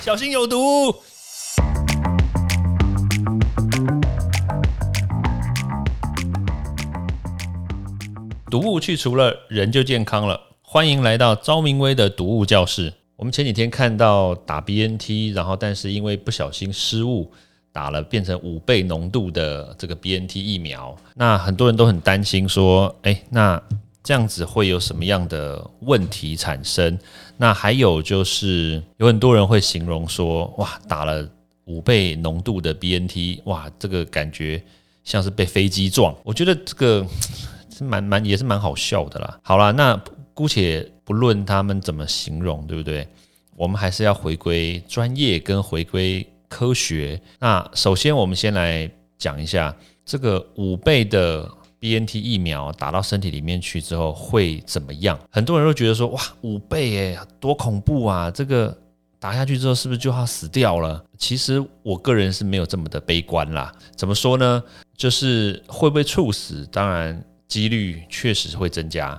小心有毒。毒物去除了，人就健康了。欢迎来到昭明威的毒物教室。我们前几天看到打 BNT，然后但是因为不小心失误打了变成五倍浓度的这个 BNT 疫苗，那很多人都很担心说，哎，那这样子会有什么样的问题产生？那还有就是有很多人会形容说，哇，打了五倍浓度的 BNT，哇，这个感觉像是被飞机撞。我觉得这个。是蛮蛮也是蛮好笑的啦。好啦，那姑且不论他们怎么形容，对不对？我们还是要回归专业跟回归科学。那首先，我们先来讲一下这个五倍的 BNT 疫苗打到身体里面去之后会怎么样？很多人都觉得说，哇，五倍诶，多恐怖啊！这个打下去之后是不是就要死掉了？其实我个人是没有这么的悲观啦。怎么说呢？就是会不会猝死？当然。几率确实会增加，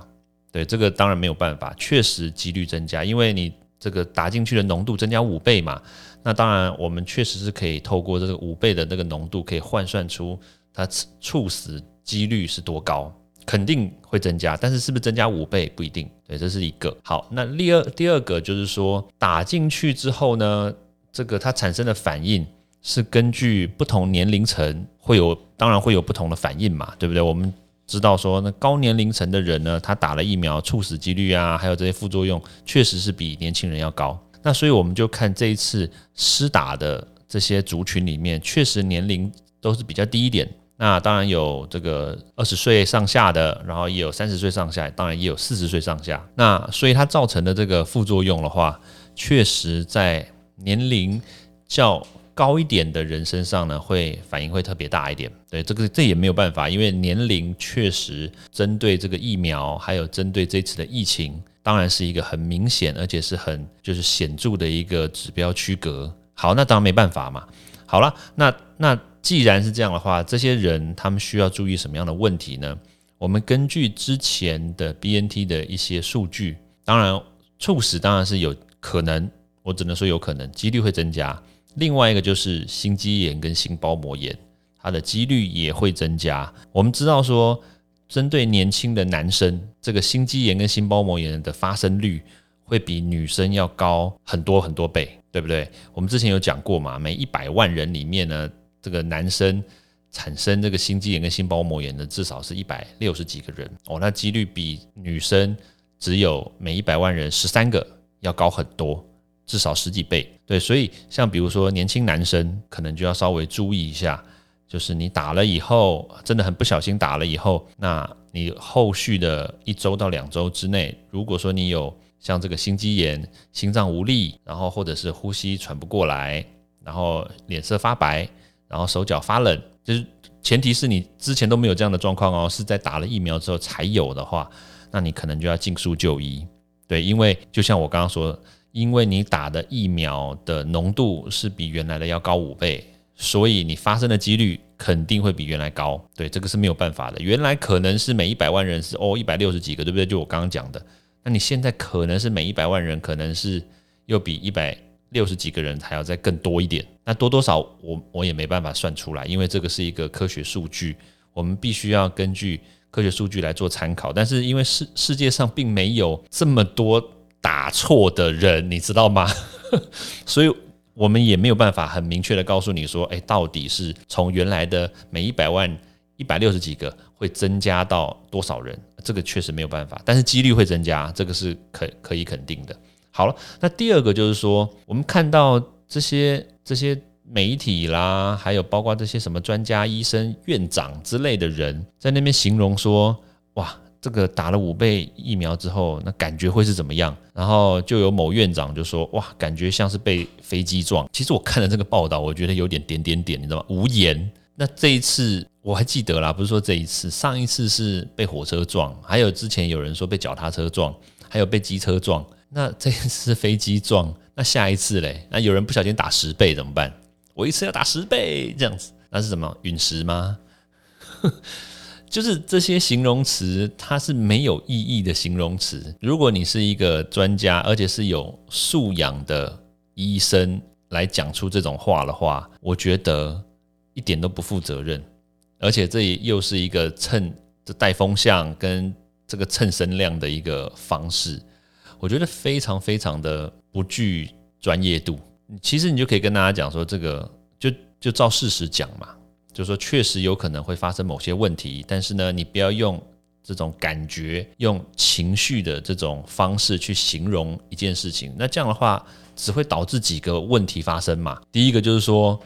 对这个当然没有办法，确实几率增加，因为你这个打进去的浓度增加五倍嘛，那当然我们确实是可以透过这个五倍的那个浓度，可以换算出它猝死几率是多高，肯定会增加，但是是不是增加五倍不一定，对，这是一个好。那第二第二个就是说打进去之后呢，这个它产生的反应是根据不同年龄层会有，当然会有不同的反应嘛，对不对？我们知道说，那高年龄层的人呢，他打了疫苗，猝死几率啊，还有这些副作用，确实是比年轻人要高。那所以我们就看这一次施打的这些族群里面，确实年龄都是比较低一点。那当然有这个二十岁上下的，然后也有三十岁上下，当然也有四十岁上下。那所以它造成的这个副作用的话，确实在年龄较。高一点的人身上呢，会反应会特别大一点。对，这个这也没有办法，因为年龄确实针对这个疫苗，还有针对这次的疫情，当然是一个很明显，而且是很就是显著的一个指标区隔。好，那当然没办法嘛。好了，那那既然是这样的话，这些人他们需要注意什么样的问题呢？我们根据之前的 BNT 的一些数据，当然猝死当然是有可能，我只能说有可能，几率会增加。另外一个就是心肌炎跟心包膜炎，它的几率也会增加。我们知道说，针对年轻的男生，这个心肌炎跟心包膜炎的发生率会比女生要高很多很多倍，对不对？我们之前有讲过嘛，每一百万人里面呢，这个男生产生这个心肌炎跟心包膜炎的至少是一百六十几个人哦，那几率比女生只有每一百万人十三个要高很多。至少十几倍，对，所以像比如说年轻男生，可能就要稍微注意一下，就是你打了以后，真的很不小心打了以后，那你后续的一周到两周之内，如果说你有像这个心肌炎、心脏无力，然后或者是呼吸喘不过来，然后脸色发白，然后手脚发冷，就是前提是你之前都没有这样的状况哦，是在打了疫苗之后才有的话，那你可能就要尽速就医，对，因为就像我刚刚说。因为你打的疫苗的浓度是比原来的要高五倍，所以你发生的几率肯定会比原来高。对，这个是没有办法的。原来可能是每一百万人是哦一百六十几个，对不对？就我刚刚讲的。那你现在可能是每一百万人可能是又比一百六十几个人还要再更多一点。那多多少我我也没办法算出来，因为这个是一个科学数据，我们必须要根据科学数据来做参考。但是因为世世界上并没有这么多。打错的人，你知道吗？所以我们也没有办法很明确的告诉你说，哎，到底是从原来的每一百万一百六十几个会增加到多少人？这个确实没有办法，但是几率会增加，这个是可可以肯定的。好了，那第二个就是说，我们看到这些这些媒体啦，还有包括这些什么专家、医生、院长之类的人，在那边形容说，哇。这个打了五倍疫苗之后，那感觉会是怎么样？然后就有某院长就说：“哇，感觉像是被飞机撞。”其实我看了这个报道，我觉得有点点点点，你知道吗？无言。那这一次我还记得啦，不是说这一次，上一次是被火车撞，还有之前有人说被脚踏车撞，还有被机车撞。那这一次飞机撞，那下一次嘞？那有人不小心打十倍怎么办？我一次要打十倍这样子，那是什么陨石吗？就是这些形容词，它是没有意义的形容词。如果你是一个专家，而且是有素养的医生来讲出这种话的话，我觉得一点都不负责任，而且这又是一个蹭这带风向跟这个蹭声量的一个方式，我觉得非常非常的不具专业度。其实你就可以跟大家讲说，这个就就照事实讲嘛，就说确实有可能会发生某些问题，但是呢，你不要用。这种感觉，用情绪的这种方式去形容一件事情，那这样的话只会导致几个问题发生嘛。第一个就是说，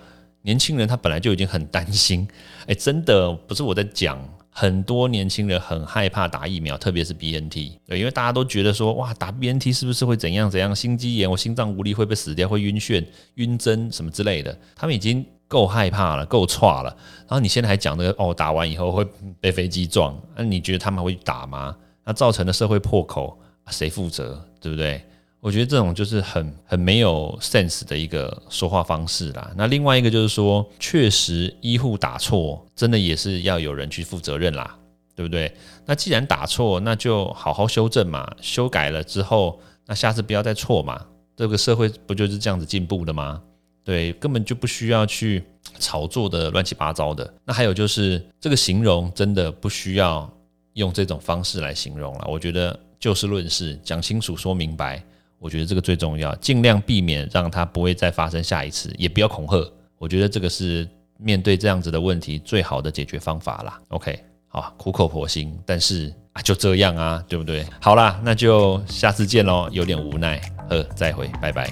年轻人他本来就已经很担心，哎，真的不是我在讲，很多年轻人很害怕打疫苗，特别是 BNT，对，因为大家都觉得说，哇，打 BNT 是不是会怎样怎样，心肌炎，我心脏无力，会不会死掉，会晕眩、晕针什么之类的，他们已经。够害怕了，够差了。然后你现在还讲这个哦，打完以后会被飞机撞，那你觉得他们会打吗？那造成的社会破口谁负责？对不对？我觉得这种就是很很没有 sense 的一个说话方式啦。那另外一个就是说，确实医护打错，真的也是要有人去负责任啦，对不对？那既然打错，那就好好修正嘛，修改了之后，那下次不要再错嘛。这个社会不就是这样子进步的吗？对，根本就不需要去炒作的乱七八糟的。那还有就是这个形容真的不需要用这种方式来形容了。我觉得就事论事，讲清楚说明白，我觉得这个最重要。尽量避免让它不会再发生下一次，也不要恐吓。我觉得这个是面对这样子的问题最好的解决方法啦。OK，好，苦口婆心，但是啊就这样啊，对不对？好啦，那就下次见喽。有点无奈，呃，再会，拜拜。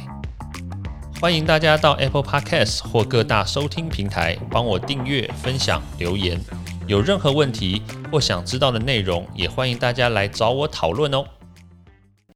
欢迎大家到 Apple Podcast 或各大收听平台帮我订阅、分享、留言。有任何问题或想知道的内容，也欢迎大家来找我讨论哦。